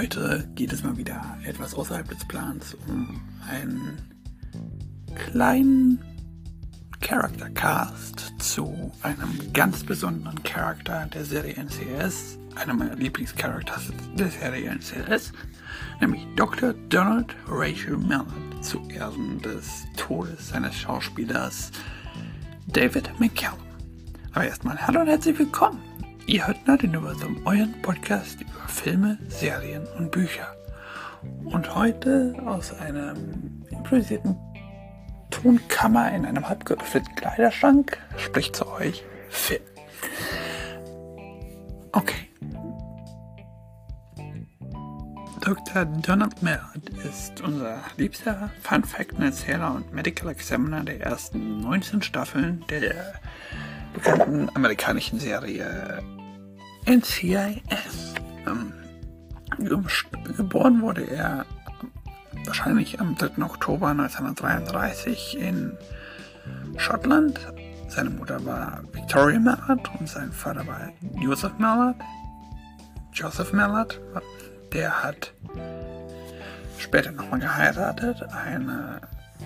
Heute geht es mal wieder etwas außerhalb des Plans um einen kleinen Character Cast zu einem ganz besonderen Charakter der Serie NCS, einer meiner Lieblingscharakters der Serie NCS, nämlich Dr. Donald Rachel Mallard zu Ehren des Todes seines Schauspielers David McCallum. Aber erstmal hallo und herzlich willkommen. Ihr hört Nerduniversum, euren Podcast über Filme, Serien und Bücher. Und heute aus einem improvisierten Tonkammer in einem halb geöffneten Kleiderschrank spricht zu euch Phil. Okay. Dr. Donald Mallard ist unser liebster Fun Fact Erzähler und Medical Examiner der ersten 19 Staffeln der bekannten amerikanischen Serie NCIS. Ähm, geboren wurde er wahrscheinlich am 3. Oktober 1933 in Schottland. Seine Mutter war Victoria Mallard und sein Vater war Joseph Mallard. Joseph Mallard, der hat später nochmal geheiratet. Eine,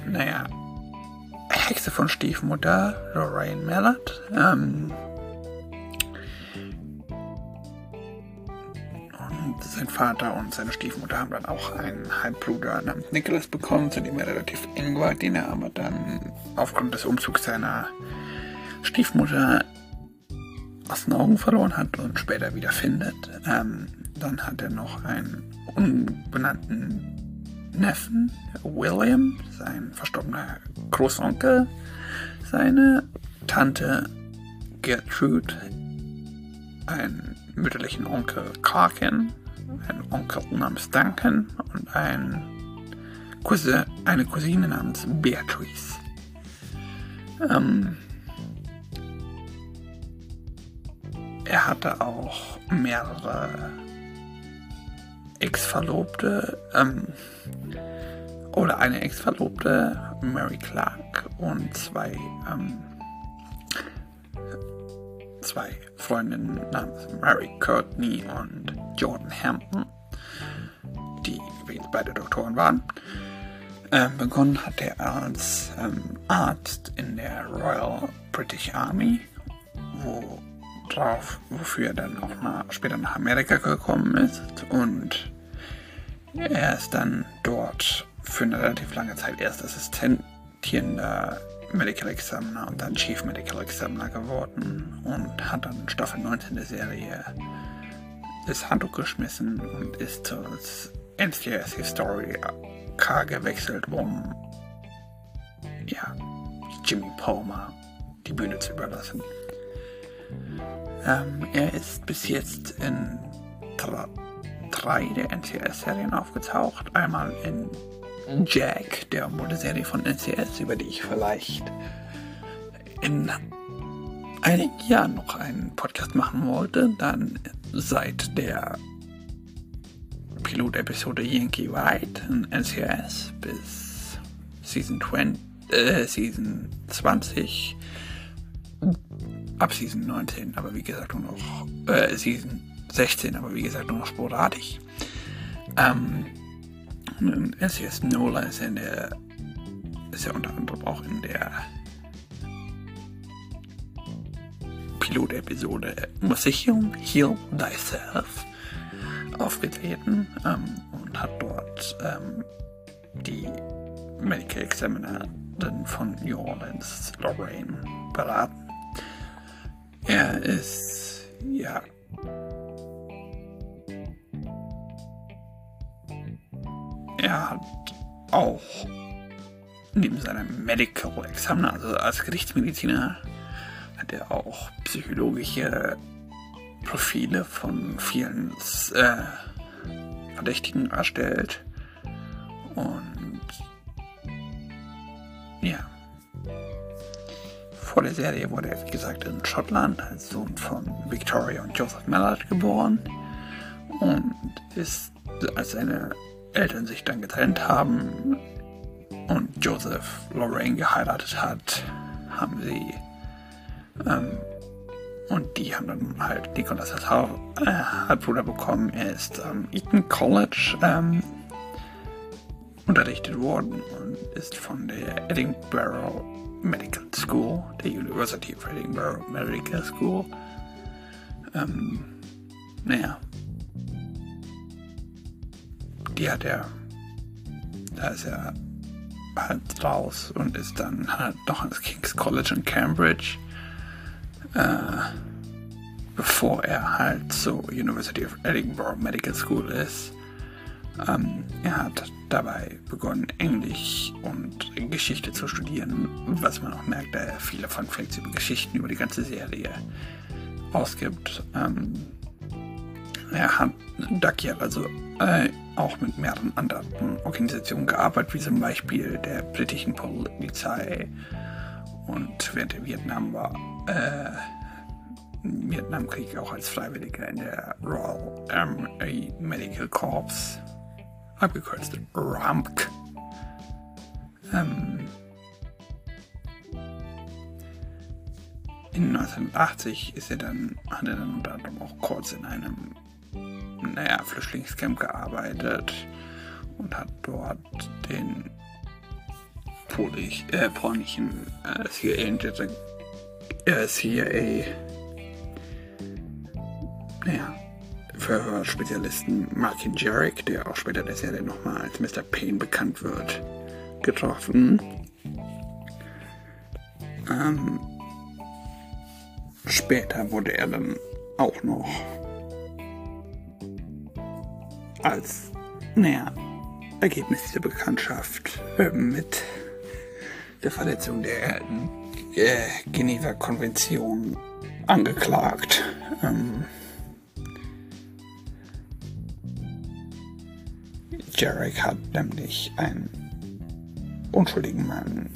naja, Hexe von Stiefmutter, Lorraine Mallard. Ähm, sein Vater und seine Stiefmutter haben dann auch einen Halbbruder namens Nicholas bekommen, zu dem er relativ eng war, den er aber dann aufgrund des Umzugs seiner Stiefmutter aus den Augen verloren hat und später wieder findet. Ähm, dann hat er noch einen unbenannten Neffen, William, sein verstorbener Großonkel, seine Tante Gertrude, einen mütterlichen Onkel Karkin ein Onkel namens Duncan und ein Cousin, eine Cousine namens Beatrice. Ähm, er hatte auch mehrere Ex-Verlobte, ähm, oder eine Ex-Verlobte, Mary Clark, und zwei, ähm, zwei Freundinnen namens Mary Courtney und Jordan Hampton, die übrigens beide Doktoren waren. Ähm, begonnen hat er als ähm, Arzt in der Royal British Army, wo drauf, wofür er dann auch nach, später nach Amerika gekommen ist und er ist dann dort für eine relativ lange Zeit erst assistentierender Medical Examiner und dann Chief Medical Examiner geworden und hat dann Staffel 19 der Serie das Handtuch geschmissen und ist zur NCS Historica gewechselt, um ja, Jimmy Palmer die Bühne zu überlassen. Ähm, er ist bis jetzt in drei der NCS-Serien aufgetaucht. Einmal in Jack, der Modeserie von NCS, über die ich vielleicht in einigen Jahren noch einen Podcast machen wollte. Dann seit der Pilot-Episode Yankee White in NCS bis Season 20, äh, Season 20 ab Season 19, aber wie gesagt nur noch äh, Season 16, aber wie gesagt nur noch sporadisch. Ähm, NCS Nola ist in der ist ja unter anderem auch in der Pilotepisode Museum Heal Thyself aufgetreten ähm, und hat dort ähm, die Medical Examiner von New Orleans, Lorraine, beraten. Er ist, ja, er hat auch neben seinem Medical Examiner, also als Gerichtsmediziner, hat er auch psychologische Profile von vielen äh, Verdächtigen erstellt. Und ja. Vor der Serie wurde er, wie gesagt, in Schottland als Sohn von Victoria und Joseph Mallard geboren und ist, als seine Eltern sich dann getrennt haben und Joseph Lorraine geheiratet hat, haben sie ähm, und die haben dann halt Nicholas als äh, Halbbruder bekommen. Er ist am Eton College ähm, unterrichtet worden und ist von der Edinburgh Medical School, der University of Edinburgh Medical School. Ähm, naja, die hat er, da ist er halt raus und ist dann halt noch ans King's College in Cambridge, äh, bevor er halt zur University of Edinburgh Medical School ist. Ähm, er hat dabei begonnen, Englisch und Geschichte zu studieren, was man auch merkt, da er viele Fun Facts über Geschichten über die ganze Serie ausgibt. Ähm, er hat Ducky hat also äh, auch mit mehreren anderen Organisationen gearbeitet, wie zum Beispiel der britischen Polizei und während der Vietnam war, äh, Vietnamkrieg auch als Freiwilliger in der Royal Army Medical Corps, abgekürzt RAMC. Ähm, in 1980 ist er dann, hat er dann unter anderem auch kurz in einem naja, Flüchtlingscamp gearbeitet und hat dort den Polish, äh, polnischen äh, CIA, äh, CIA naja, Verhörspezialisten Martin Jarek, der auch später der Serie nochmal als Mr. Payne bekannt wird, getroffen. Ähm, später wurde er dann auch noch als, naja, Ergebnis dieser Bekanntschaft äh, mit der Verletzung der äh, Geneva Konvention angeklagt. Ähm, Jarek hat nämlich einen unschuldigen Mann,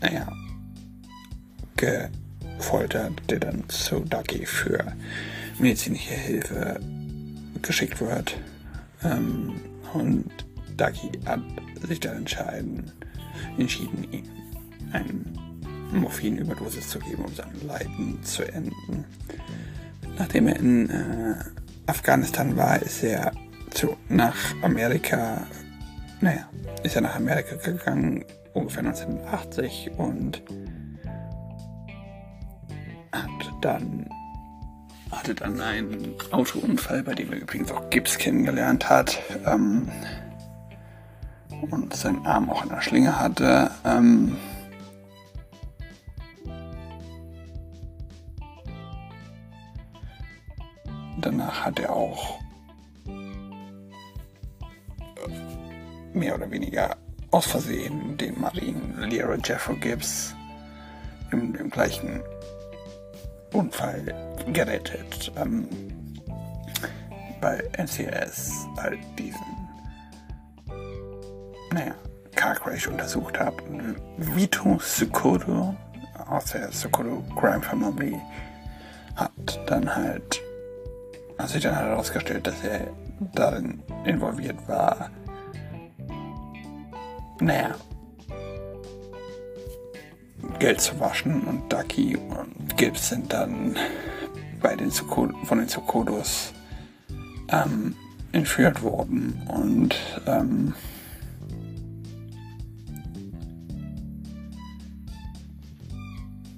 naja, gefoltert, der dann zu Ducky für medizinische Hilfe geschickt wird. Ähm, und Ducky hat sich dann entscheiden, entschieden, ihm einen Morphinüberdosis zu geben, um sein Leiden zu enden. Nachdem er in äh, Afghanistan war, ist er zu, nach Amerika, naja, ist er nach Amerika gegangen, ungefähr 1980 und hat dann hatte dann einen Autounfall, bei dem er übrigens auch Gips kennengelernt hat ähm, und seinen Arm auch in der Schlinge hatte. Ähm, danach hat er auch mehr oder weniger aus Versehen den Marine Lehrer Jeffrey Gibbs im, im gleichen Unfall gerettet. Ähm, bei NCS halt diesen, naja, Car Crash untersucht habe. Vito Sokoto aus der Sokoto Crime Family hat dann halt, hat sich dann herausgestellt, dass er darin involviert war. Naja, Geld zu waschen und Ducky und Gibbs sind dann bei den von den Zukodos ähm, entführt worden und ähm,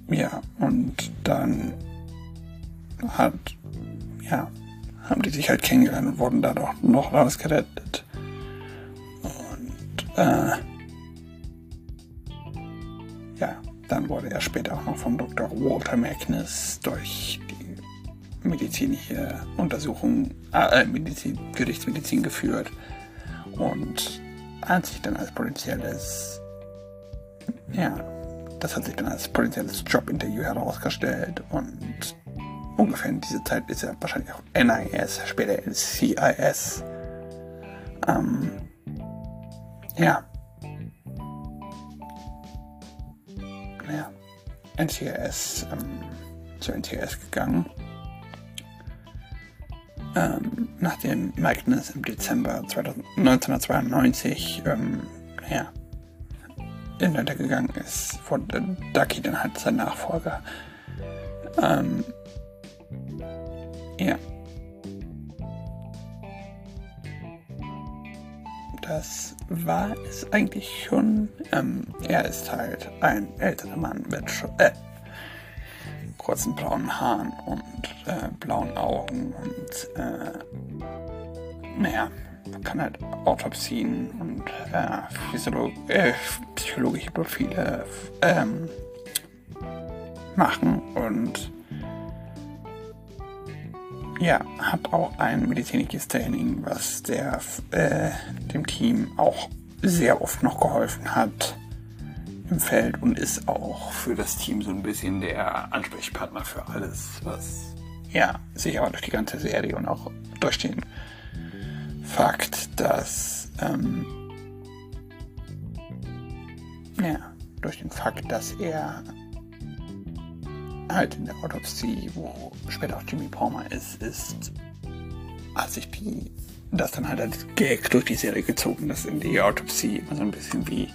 ja und dann hat ja haben die sich halt kennengelernt und wurden dadurch noch rausgerettet und äh, Dann wurde er später auch noch von Dr. Walter Magnus durch die medizinische Untersuchung, äh, Medizin, Gerichtsmedizin geführt und hat sich dann als potenzielles, ja, das hat sich dann als potenzielles Jobinterview herausgestellt und ungefähr in dieser Zeit ist er wahrscheinlich auch NIS, später CIS. Ähm, ja, ja, NCS, ähm, zu NCS gegangen. Ähm, nachdem Magnus im Dezember 2000, 1992 ähm, ja, in Rente gegangen ist, wurde Ducky dann halt sein Nachfolger. Ähm, ja. Das war es eigentlich schon. Ähm, er ist halt ein älterer Mann mit äh, kurzen braunen Haaren und äh, blauen Augen und äh, naja, kann halt Autopsien und äh, äh, psychologische Profile ähm, machen und ja, hat auch ein medizinisches Training, was der, äh, dem Team auch sehr oft noch geholfen hat im Feld und ist auch für das Team so ein bisschen der Ansprechpartner für alles, was ja, sich aber durch die ganze Serie und auch durch den Fakt, dass ähm, ja, durch den Fakt, dass er halt in der Autopsie, wo später auch Jimmy Palmer ist, ist, hat sich die, das dann halt als Gag durch die Serie gezogen, dass in die Autopsie immer so ein bisschen wie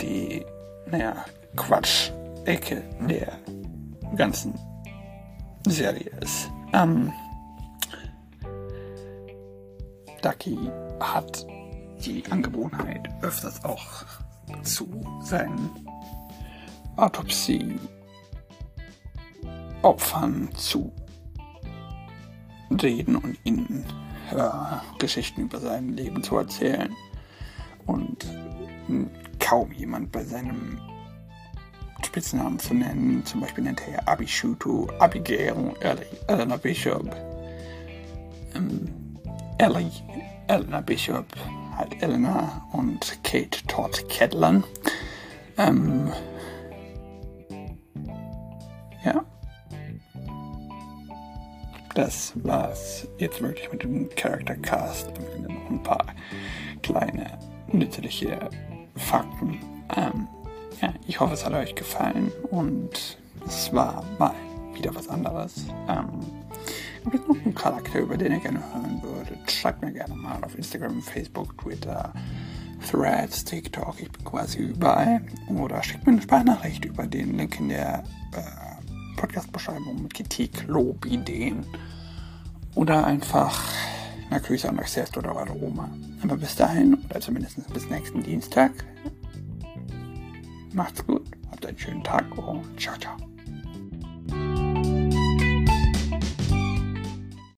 die, naja, Quatsch-Ecke der ganzen Serie ist. Ähm, Ducky hat die Angewohnheit, öfters auch zu seinen Autopsie Opfern zu reden und ihnen äh, Geschichten über sein Leben zu erzählen. Und kaum jemand bei seinem Spitznamen zu nennen. Zum Beispiel nennt er ja Abishutu, Abigail, Eleanor Bishop, ähm, Ellie, Eleanor Bishop, halt Eleanor und Kate Todd Kedlern. Ähm, ja das war's jetzt wirklich mit dem Character Cast. Ende noch ein paar kleine nützliche Fakten. Ähm, ja, ich hoffe, es hat euch gefallen und es war mal wieder was anderes. Ähm, es noch einen Charakter, über den ihr gerne hören würdet? Schreibt mir gerne mal auf Instagram, Facebook, Twitter, Threads, TikTok. Ich bin quasi überall. Oder schickt mir eine Sprachnachricht über den Link in der äh, Podcast-Beschreibung mit Kritik, Lob, Ideen oder einfach eine Grüße an euch selbst oder eure Oma. Aber bis dahin, oder zumindest bis nächsten Dienstag, macht's gut, habt einen schönen Tag und ciao, ciao.